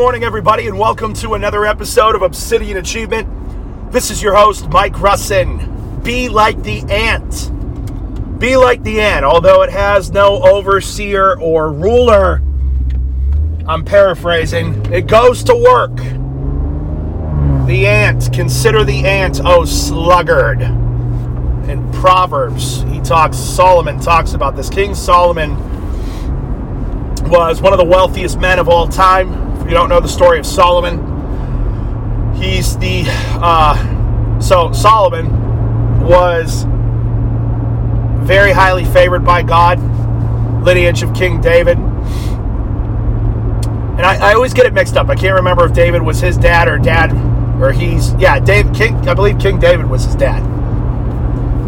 morning, everybody, and welcome to another episode of Obsidian Achievement. This is your host, Mike Russin. Be like the ant. Be like the ant, although it has no overseer or ruler. I'm paraphrasing. It goes to work. The ant, consider the ant, oh sluggard. In Proverbs, he talks, Solomon talks about this. King Solomon was one of the wealthiest men of all time you don't know the story of Solomon, he's the uh, so Solomon was very highly favored by God, lineage of King David. And I, I, always get it mixed up. I can't remember if David was his dad or dad, or he's yeah, Dave King. I believe King David was his dad.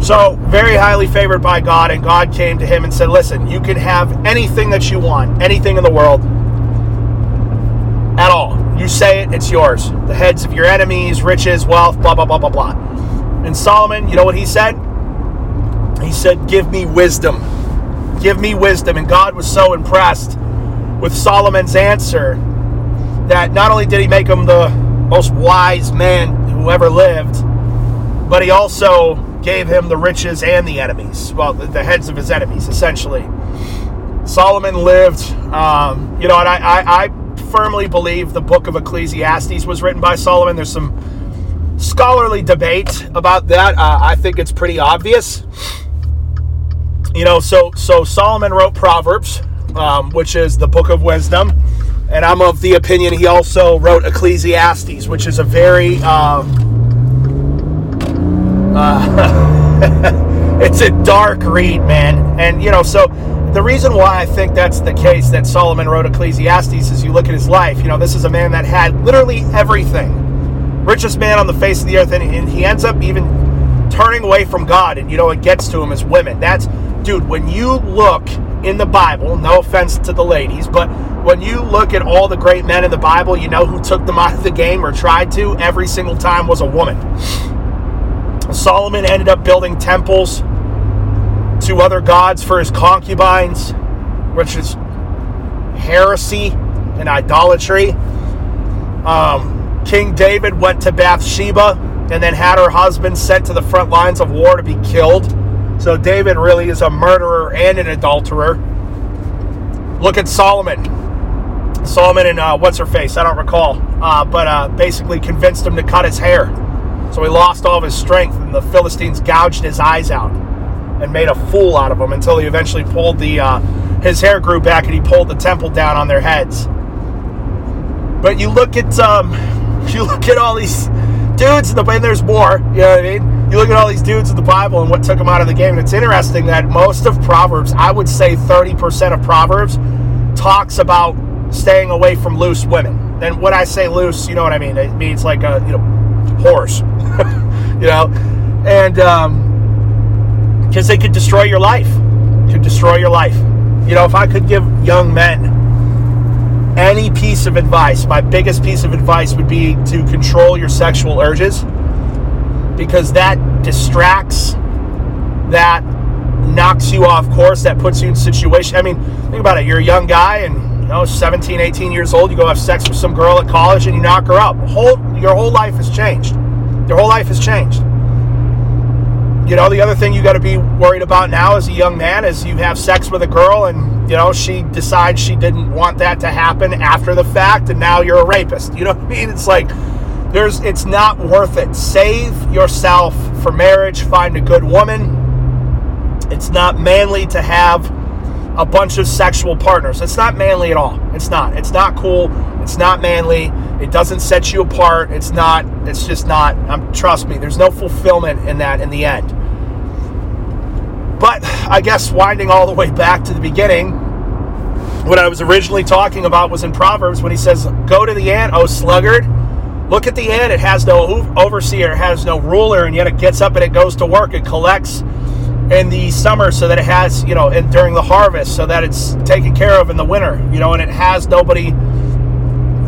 So very highly favored by God, and God came to him and said, "Listen, you can have anything that you want, anything in the world." You say it, it's yours. The heads of your enemies, riches, wealth, blah, blah, blah, blah, blah. And Solomon, you know what he said? He said, Give me wisdom. Give me wisdom. And God was so impressed with Solomon's answer that not only did he make him the most wise man who ever lived, but he also gave him the riches and the enemies. Well, the heads of his enemies, essentially. Solomon lived, um, you know, and I, I, I firmly believe the book of Ecclesiastes was written by Solomon. There's some scholarly debate about that. Uh, I think it's pretty obvious. You know, so so Solomon wrote Proverbs, um, which is the book of wisdom, and I'm of the opinion he also wrote Ecclesiastes, which is a very uh, uh, it's a dark read, man. And you know, so the reason why I think that's the case that Solomon wrote Ecclesiastes is you look at his life. You know, this is a man that had literally everything, richest man on the face of the earth, and, and he ends up even turning away from God. And you know, it gets to him as women. That's, dude, when you look in the Bible, no offense to the ladies, but when you look at all the great men in the Bible, you know who took them out of the game or tried to every single time was a woman. Solomon ended up building temples to other gods for his concubines, which is heresy and idolatry. Um, King David went to Bathsheba and then had her husband sent to the front lines of war to be killed. So David really is a murderer and an adulterer. Look at Solomon. Solomon and uh, what's her face? I don't recall. Uh, but uh, basically convinced him to cut his hair. So he lost all of his strength, and the Philistines gouged his eyes out and made a fool out of him until he eventually pulled the uh, his hair grew back and he pulled the temple down on their heads. But you look at um, you look at all these dudes in the and there's more. You know what I mean? You look at all these dudes in the Bible and what took them out of the game. And it's interesting that most of Proverbs, I would say 30% of Proverbs, talks about staying away from loose women. And when I say loose, you know what I mean? It means like a you know horse, you know, and um, because they could destroy your life. Could destroy your life. You know, if I could give young men any piece of advice, my biggest piece of advice would be to control your sexual urges because that distracts, that knocks you off course, that puts you in situation. I mean, think about it. You're a young guy and you know, 17, 18 years old, you go have sex with some girl at college and you knock her up. Whole, your whole life has changed. Your whole life has changed. You know, the other thing you got to be worried about now as a young man is you have sex with a girl and, you know, she decides she didn't want that to happen after the fact and now you're a rapist. You know what I mean? It's like there's it's not worth it. Save yourself for marriage, find a good woman. It's not manly to have a bunch of sexual partners. It's not manly at all. It's not. It's not cool. It's not manly. It doesn't set you apart. It's not. It's just not. Um, trust me. There's no fulfillment in that in the end. But I guess winding all the way back to the beginning, what I was originally talking about was in Proverbs when he says, "Go to the ant, O sluggard." Look at the ant. It has no overseer, it has no ruler, and yet it gets up and it goes to work. It collects in the summer so that it has, you know, and during the harvest so that it's taken care of in the winter, you know, and it has nobody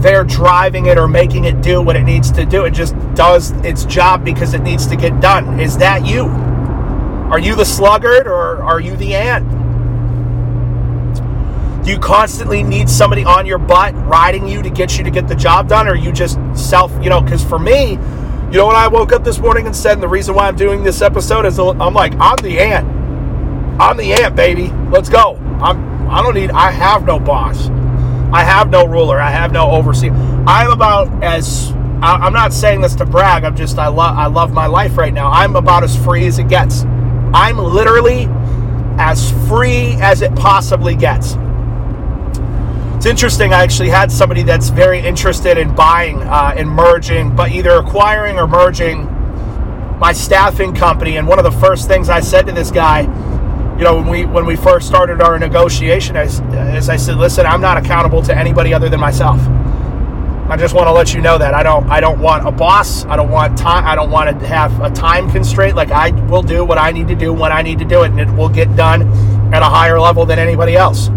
there driving it or making it do what it needs to do. It just does its job because it needs to get done. Is that you? Are you the sluggard or are you the ant? Do you constantly need somebody on your butt riding you to get you to get the job done, or you just self, you know? Because for me, you know what I woke up this morning and said, and the reason why I'm doing this episode is I'm like, I'm the ant. I'm the ant, baby. Let's go. I'm. I don't need. I have no boss. I have no ruler. I have no overseer. I'm about as. I'm not saying this to brag. I'm just. I love. I love my life right now. I'm about as free as it gets. I'm literally as free as it possibly gets. It's interesting. I actually had somebody that's very interested in buying uh, and merging, but either acquiring or merging my staffing company. And one of the first things I said to this guy, you know, when we when we first started our negotiation, as, as I said, listen, I'm not accountable to anybody other than myself. I just want to let you know that I don't I don't want a boss. I don't want time. I don't want to have a time constraint. Like I will do what I need to do when I need to do it, and it will get done at a higher level than anybody else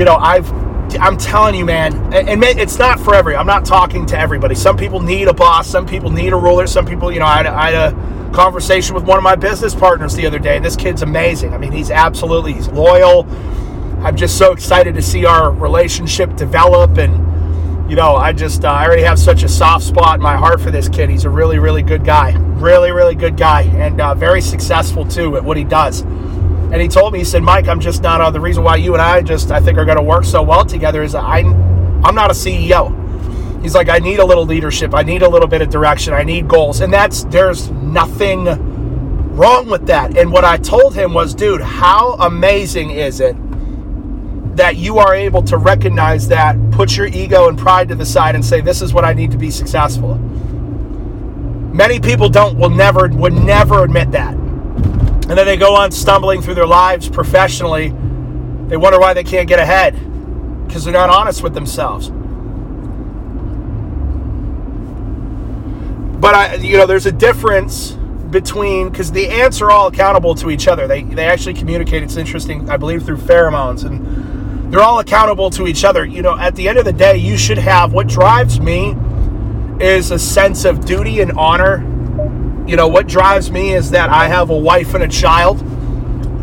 you know, I've I'm telling you, man, and it's not for every. I'm not talking to everybody. Some people need a boss. Some people need a ruler. Some people, you know, I had, I had a conversation with one of my business partners the other day. and This kid's amazing. I mean, he's absolutely he's loyal. I'm just so excited to see our relationship develop, and you know, I just uh, I already have such a soft spot in my heart for this kid. He's a really, really good guy. Really, really good guy, and uh, very successful too at what he does. And he told me, he said, Mike, I'm just not, uh, the reason why you and I just, I think are going to work so well together is I, I'm not a CEO. He's like, I need a little leadership. I need a little bit of direction. I need goals. And that's, there's nothing wrong with that. And what I told him was, dude, how amazing is it that you are able to recognize that, put your ego and pride to the side and say, this is what I need to be successful. Many people don't, will never, would never admit that. And then they go on stumbling through their lives professionally. They wonder why they can't get ahead because they're not honest with themselves. But I, you know, there's a difference between because the ants are all accountable to each other. They they actually communicate. It's interesting, I believe, through pheromones, and they're all accountable to each other. You know, at the end of the day, you should have what drives me is a sense of duty and honor you know, what drives me is that I have a wife and a child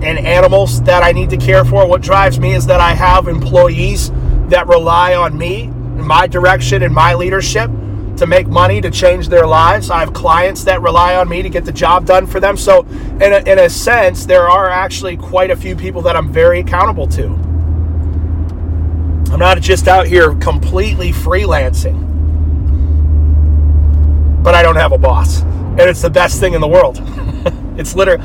and animals that I need to care for. What drives me is that I have employees that rely on me, and my direction, and my leadership to make money to change their lives. I have clients that rely on me to get the job done for them. So, in a, in a sense, there are actually quite a few people that I'm very accountable to. I'm not just out here completely freelancing, but I don't have a boss and it's the best thing in the world. it's literally,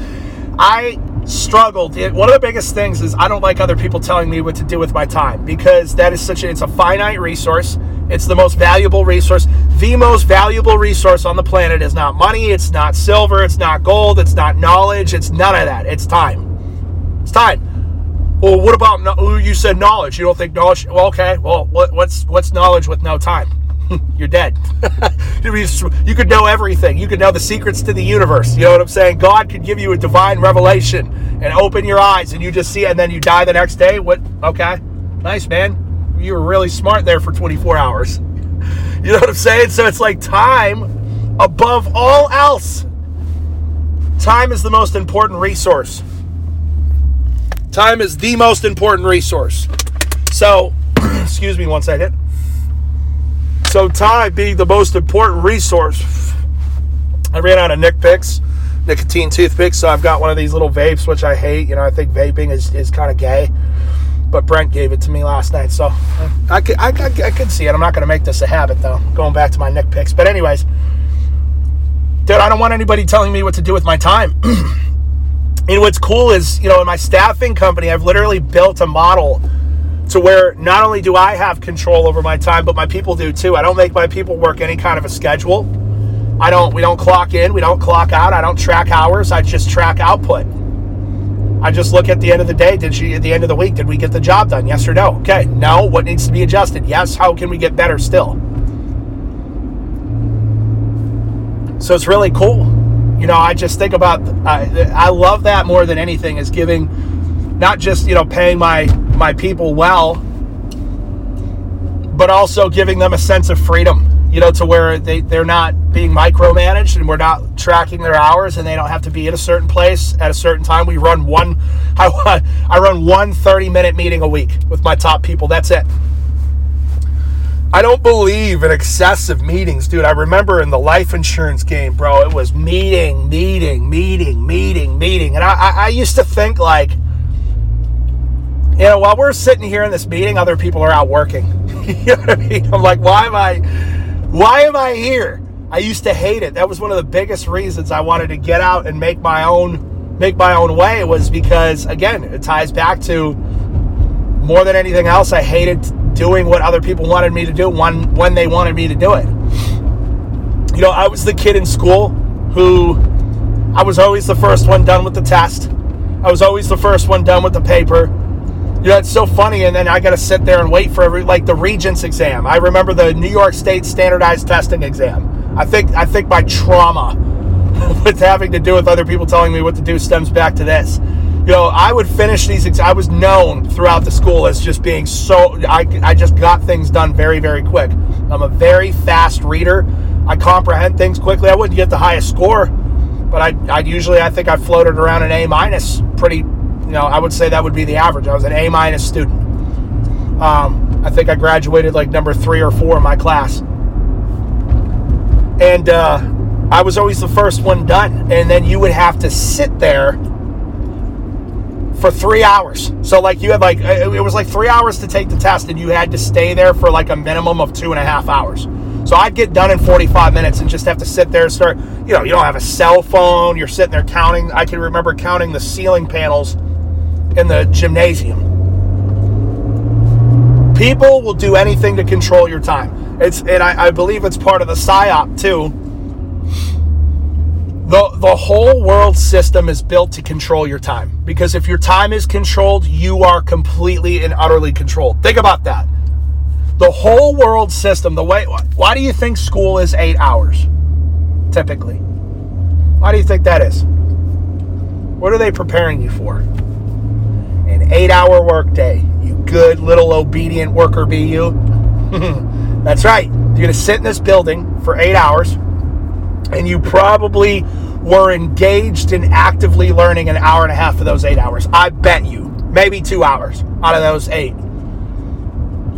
I struggled. It, one of the biggest things is I don't like other people telling me what to do with my time because that is such a, it's a finite resource. It's the most valuable resource. The most valuable resource on the planet is not money, it's not silver, it's not gold, it's not knowledge, it's none of that. It's time. It's time. Well, what about you said knowledge? You don't think knowledge? Well, okay. Well, what, what's what's knowledge with no time? you're dead. you could know everything. You could know the secrets to the universe. You know what I'm saying? God could give you a divine revelation and open your eyes, and you just see it, and then you die the next day. What? Okay, nice man. You were really smart there for 24 hours. You know what I'm saying? So it's like time above all else. Time is the most important resource. Time is the most important resource. So, excuse me one second. So time being the most important resource. I ran out of Nick picks, nicotine toothpicks, so I've got one of these little vapes, which I hate. You know, I think vaping is, is kind of gay. But Brent gave it to me last night, so I could, I, I, I could see it. I'm not going to make this a habit, though, going back to my Nick picks. But, anyways, dude, I don't want anybody telling me what to do with my time. and what's cool is, you know, in my staffing company, I've literally built a model to where not only do I have control over my time, but my people do too. I don't make my people work any kind of a schedule. I don't we don't clock in, we don't clock out, I don't track hours, I just track output. I just look at the end of the day, did she at the end of the week, did we get the job done? Yes or no? Okay. No, what needs to be adjusted? Yes, how can we get better still? So it's really cool. You know, I just think about I, I love that more than anything is giving not just, you know, paying my my people well, but also giving them a sense of freedom. you know, to where they, they're not being micromanaged and we're not tracking their hours and they don't have to be at a certain place at a certain time. We run one, I, I run one 30 minute meeting a week with my top people. That's it. I don't believe in excessive meetings, dude. I remember in the life insurance game, bro, it was meeting, meeting, meeting, meeting, meeting. And I, I used to think like, you know, while we're sitting here in this meeting, other people are out working. you know what I mean? I'm like, why am I why am I here? I used to hate it. That was one of the biggest reasons I wanted to get out and make my own make my own way was because again, it ties back to more than anything else, I hated doing what other people wanted me to do when when they wanted me to do it. You know, I was the kid in school who I was always the first one done with the test. I was always the first one done with the paper you know, it's so funny. And then I got to sit there and wait for every, like the Regents exam. I remember the New York State standardized testing exam. I think, I think my trauma with having to do with other people telling me what to do stems back to this. You know, I would finish these. Ex- I was known throughout the school as just being so. I, I just got things done very, very quick. I'm a very fast reader. I comprehend things quickly. I wouldn't get the highest score, but I, I usually I think I floated around an A minus pretty you know, I would say that would be the average. I was an A minus student. Um, I think I graduated like number three or four in my class. And uh, I was always the first one done. And then you would have to sit there for three hours. So, like, you had like, it was like three hours to take the test, and you had to stay there for like a minimum of two and a half hours. So, I'd get done in 45 minutes and just have to sit there and start, you know, you don't have a cell phone, you're sitting there counting. I can remember counting the ceiling panels in the gymnasium. People will do anything to control your time. It's and I, I believe it's part of the psyop too. The, the whole world system is built to control your time because if your time is controlled, you are completely and utterly controlled. Think about that. The whole world system, the way, why do you think school is eight hours typically? Why do you think that is? What are they preparing you for? Eight hour workday. You good little obedient worker, be you? That's right. You're going to sit in this building for eight hours, and you probably were engaged in actively learning an hour and a half of those eight hours. I bet you, maybe two hours out of those eight.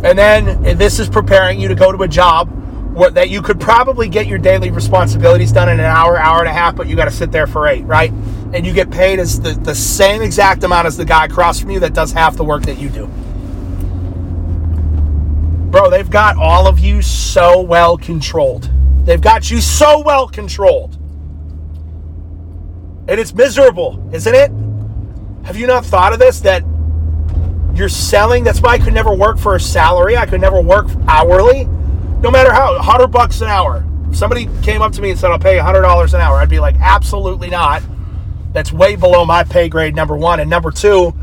And then this is preparing you to go to a job where, that you could probably get your daily responsibilities done in an hour, hour and a half, but you got to sit there for eight, right? And you get paid as the, the same exact amount as the guy across from you that does half the work that you do. Bro, they've got all of you so well controlled. They've got you so well controlled. And it's miserable, isn't it? Have you not thought of this? That you're selling. That's why I could never work for a salary. I could never work hourly. No matter how, 100 bucks an hour. If somebody came up to me and said, I'll pay $100 an hour, I'd be like, absolutely not that's way below my pay grade, number one. And number two,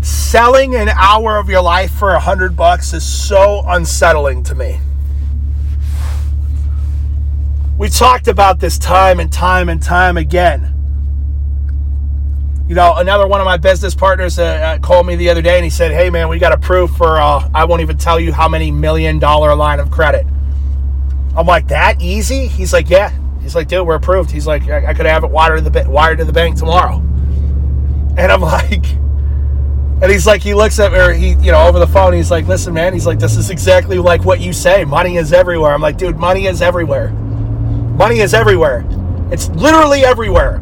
selling an hour of your life for a hundred bucks is so unsettling to me. We talked about this time and time and time again. You know, another one of my business partners uh, uh called me the other day and he said, Hey, man, we got approved for, uh, I won't even tell you how many million dollar line of credit. I'm like, That easy? He's like, Yeah, He's like, dude, we're approved. He's like, I, I could have it wired to the wired to the bank tomorrow. And I'm like, and he's like, he looks at me, or he, you know, over the phone. He's like, listen, man. He's like, this is exactly like what you say. Money is everywhere. I'm like, dude, money is everywhere. Money is everywhere. It's literally everywhere.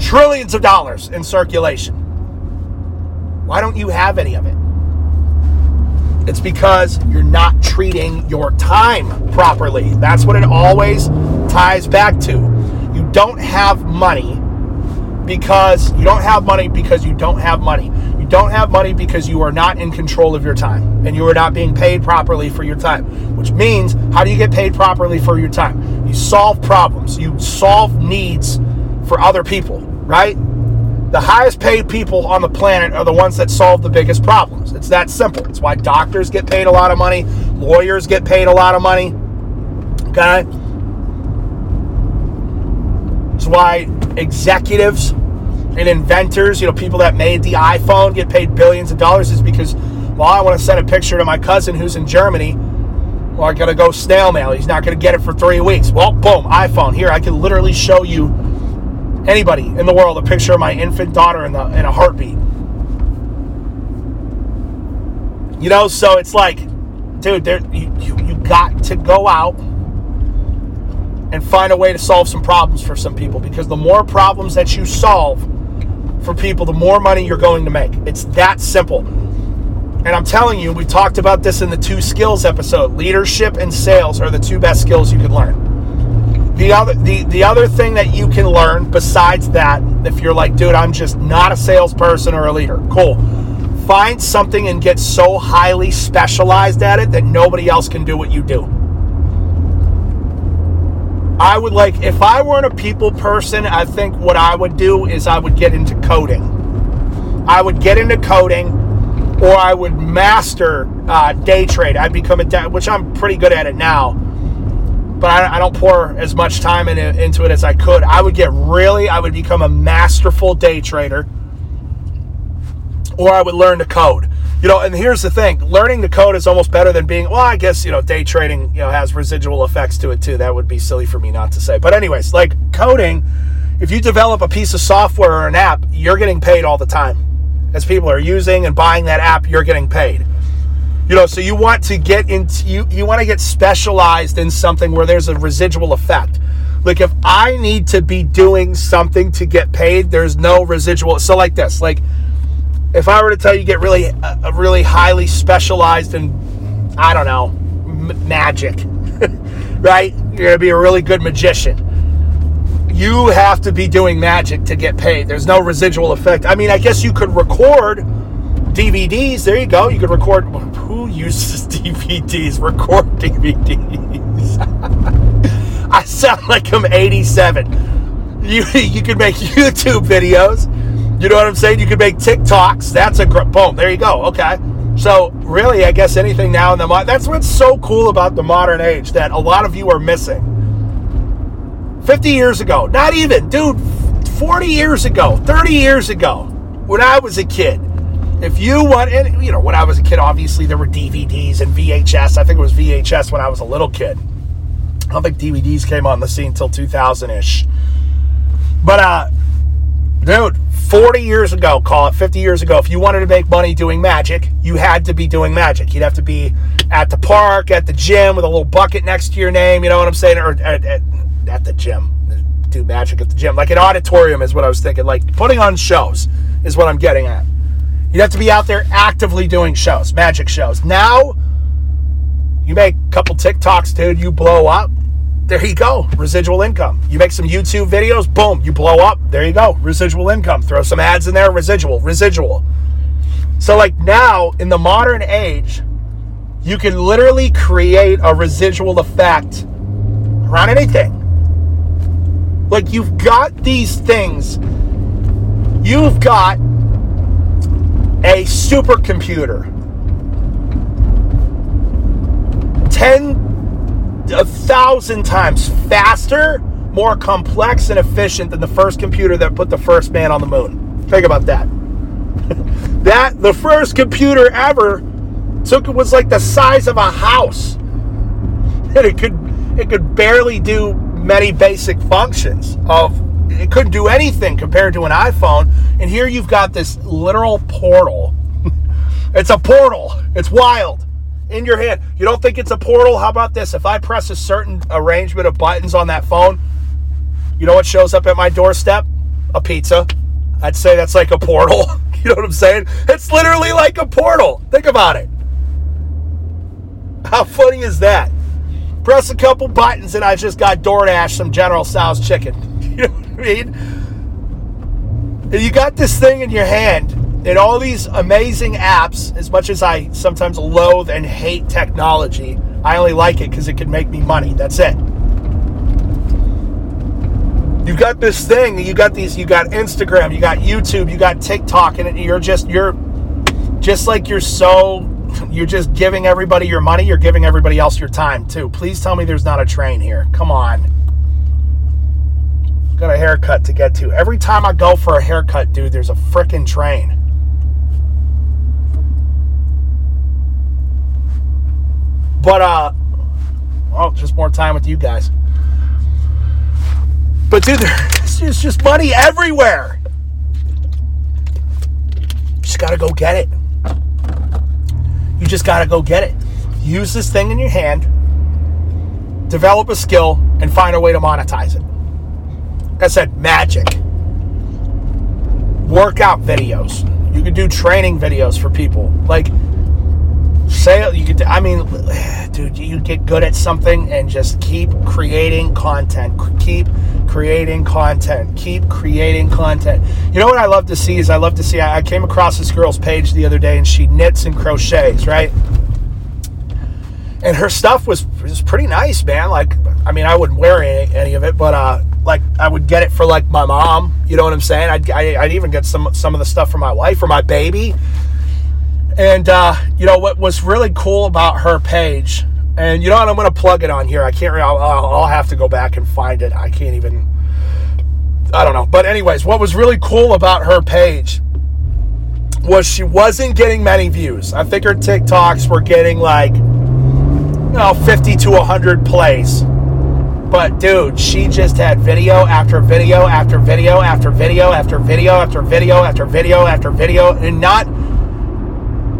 Trillions of dollars in circulation. Why don't you have any of it? It's because you're not treating your time properly. That's what it always ties back to. You don't have money because you don't have money because you don't have money. You don't have money because you are not in control of your time and you are not being paid properly for your time. Which means, how do you get paid properly for your time? You solve problems, you solve needs for other people, right? The highest paid people on the planet are the ones that solve the biggest problems. It's that simple. It's why doctors get paid a lot of money, lawyers get paid a lot of money. Okay? It's why executives and inventors, you know, people that made the iPhone get paid billions of dollars is because, well, I want to send a picture to my cousin who's in Germany Or I gotta go snail mail. He's not gonna get it for three weeks. Well, boom, iPhone. Here, I can literally show you anybody in the world a picture of my infant daughter in the in a heartbeat. You know, so it's like, dude, you, you, you got to go out and find a way to solve some problems for some people because the more problems that you solve for people, the more money you're going to make. It's that simple. And I'm telling you, we talked about this in the two skills episode. Leadership and sales are the two best skills you can learn. The other the, the other thing that you can learn besides that, if you're like, dude, I'm just not a salesperson or a leader, cool. Find something and get so highly specialized at it that nobody else can do what you do. I would like, if I weren't a people person, I think what I would do is I would get into coding. I would get into coding or I would master uh, day trade. I'd become a, day, which I'm pretty good at it now, but I, I don't pour as much time in into it as I could. I would get really, I would become a masterful day trader or I would learn to code. You know, and here's the thing learning to code is almost better than being, well, I guess, you know, day trading, you know, has residual effects to it too. That would be silly for me not to say. But, anyways, like coding, if you develop a piece of software or an app, you're getting paid all the time. As people are using and buying that app, you're getting paid. You know, so you want to get into, you, you want to get specialized in something where there's a residual effect. Like if I need to be doing something to get paid, there's no residual. So, like this, like, if I were to tell you get really, uh, really highly specialized in, I don't know, m- magic, right? You're gonna be a really good magician. You have to be doing magic to get paid. There's no residual effect. I mean, I guess you could record DVDs. There you go. You can record. Who uses DVDs? Record DVDs. I sound like I'm 87. You you could make YouTube videos you know what I'm saying? You can make TikToks. That's a boom. There you go. Okay. So really, I guess anything now in the that's what's so cool about the modern age that a lot of you are missing. 50 years ago, not even, dude, 40 years ago, 30 years ago, when I was a kid, if you want, and you know, when I was a kid, obviously there were DVDs and VHS. I think it was VHS when I was a little kid. I don't think DVDs came on the scene until 2000 ish. But, uh, dude, 40 years ago, call it 50 years ago, if you wanted to make money doing magic, you had to be doing magic. You'd have to be at the park, at the gym with a little bucket next to your name, you know what I'm saying? Or at, at, at the gym. Do magic at the gym. Like an auditorium is what I was thinking. Like putting on shows is what I'm getting at. You'd have to be out there actively doing shows, magic shows. Now, you make a couple TikToks, dude, you blow up there you go, residual income. You make some YouTube videos, boom, you blow up. There you go, residual income. Throw some ads in there, residual, residual. So, like now in the modern age, you can literally create a residual effect around anything. Like you've got these things, you've got a supercomputer. 10 a thousand times faster, more complex, and efficient than the first computer that put the first man on the moon. Think about that. that the first computer ever took was like the size of a house, and it could it could barely do many basic functions of it couldn't do anything compared to an iPhone. And here you've got this literal portal. it's a portal. It's wild in your hand. You don't think it's a portal? How about this? If I press a certain arrangement of buttons on that phone, you know what shows up at my doorstep? A pizza. I'd say that's like a portal. you know what I'm saying? It's literally like a portal. Think about it. How funny is that? Press a couple buttons and I just got DoorDash some General Tso's chicken. You know what I mean? And you got this thing in your hand and all these amazing apps, as much as I sometimes loathe and hate technology, I only like it because it can make me money. That's it. You've got this thing, you got these, you got Instagram, you got YouTube, you got TikTok, and you're just, you're just like you're so, you're just giving everybody your money, you're giving everybody else your time too. Please tell me there's not a train here. Come on. Got a haircut to get to. Every time I go for a haircut, dude, there's a freaking train. But uh oh, just more time with you guys. But dude, there's just money everywhere. You just gotta go get it. You just gotta go get it. Use this thing in your hand, develop a skill, and find a way to monetize it. I said, magic. Workout videos. You can do training videos for people. Like, say you could. I mean, dude, you get good at something and just keep creating content. Keep creating content. Keep creating content. You know what I love to see is I love to see. I came across this girl's page the other day and she knits and crochets, right? And her stuff was was pretty nice, man. Like, I mean, I wouldn't wear any, any of it, but uh, like I would get it for like my mom. You know what I'm saying? I'd, I, would i would even get some some of the stuff for my wife or my baby. And uh, you know what was really cool about her page, and you know what I'm going to plug it on here. I can't. I'll, I'll have to go back and find it. I can't even. I don't know. But anyways, what was really cool about her page was she wasn't getting many views. I think her TikToks were getting like, you know, 50 to 100 plays. But dude, she just had video after video after video after video after video after video after video after video, and not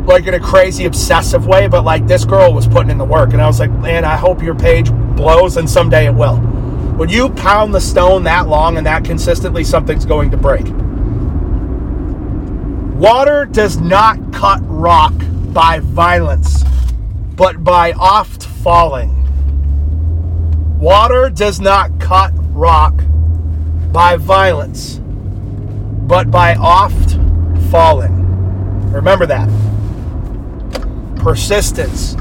like in a crazy obsessive way, but like this girl was putting in the work, and I was like, man, I hope your page blows, and someday it will. When you pound the stone that long and that consistently, something's going to break. Water does not cut rock by violence, but by oft falling. Water does not cut rock by violence, but by oft falling. Remember that. Persistence,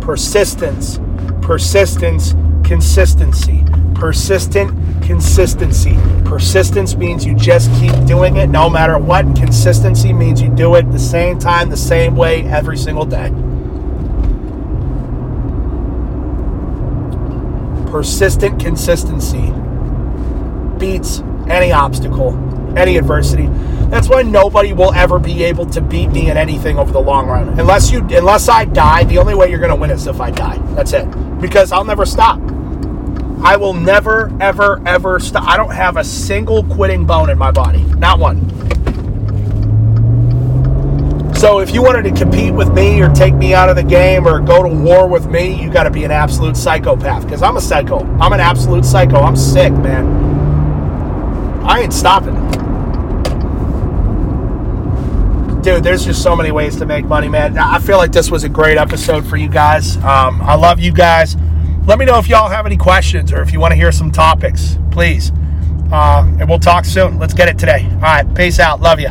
persistence, persistence, consistency. Persistent consistency. Persistence means you just keep doing it no matter what. Consistency means you do it the same time, the same way every single day. Persistent consistency beats any obstacle, any adversity. That's why nobody will ever be able to beat me in anything over the long run. Unless you unless I die, the only way you're going to win is if I die. That's it. Because I'll never stop. I will never ever ever stop. I don't have a single quitting bone in my body. Not one. So if you wanted to compete with me or take me out of the game or go to war with me, you got to be an absolute psychopath because I'm a psycho. I'm an absolute psycho. I'm sick, man. I ain't stopping. Dude, there's just so many ways to make money, man. I feel like this was a great episode for you guys. Um, I love you guys. Let me know if y'all have any questions or if you want to hear some topics, please. Uh, and we'll talk soon. Let's get it today. All right. Peace out. Love you.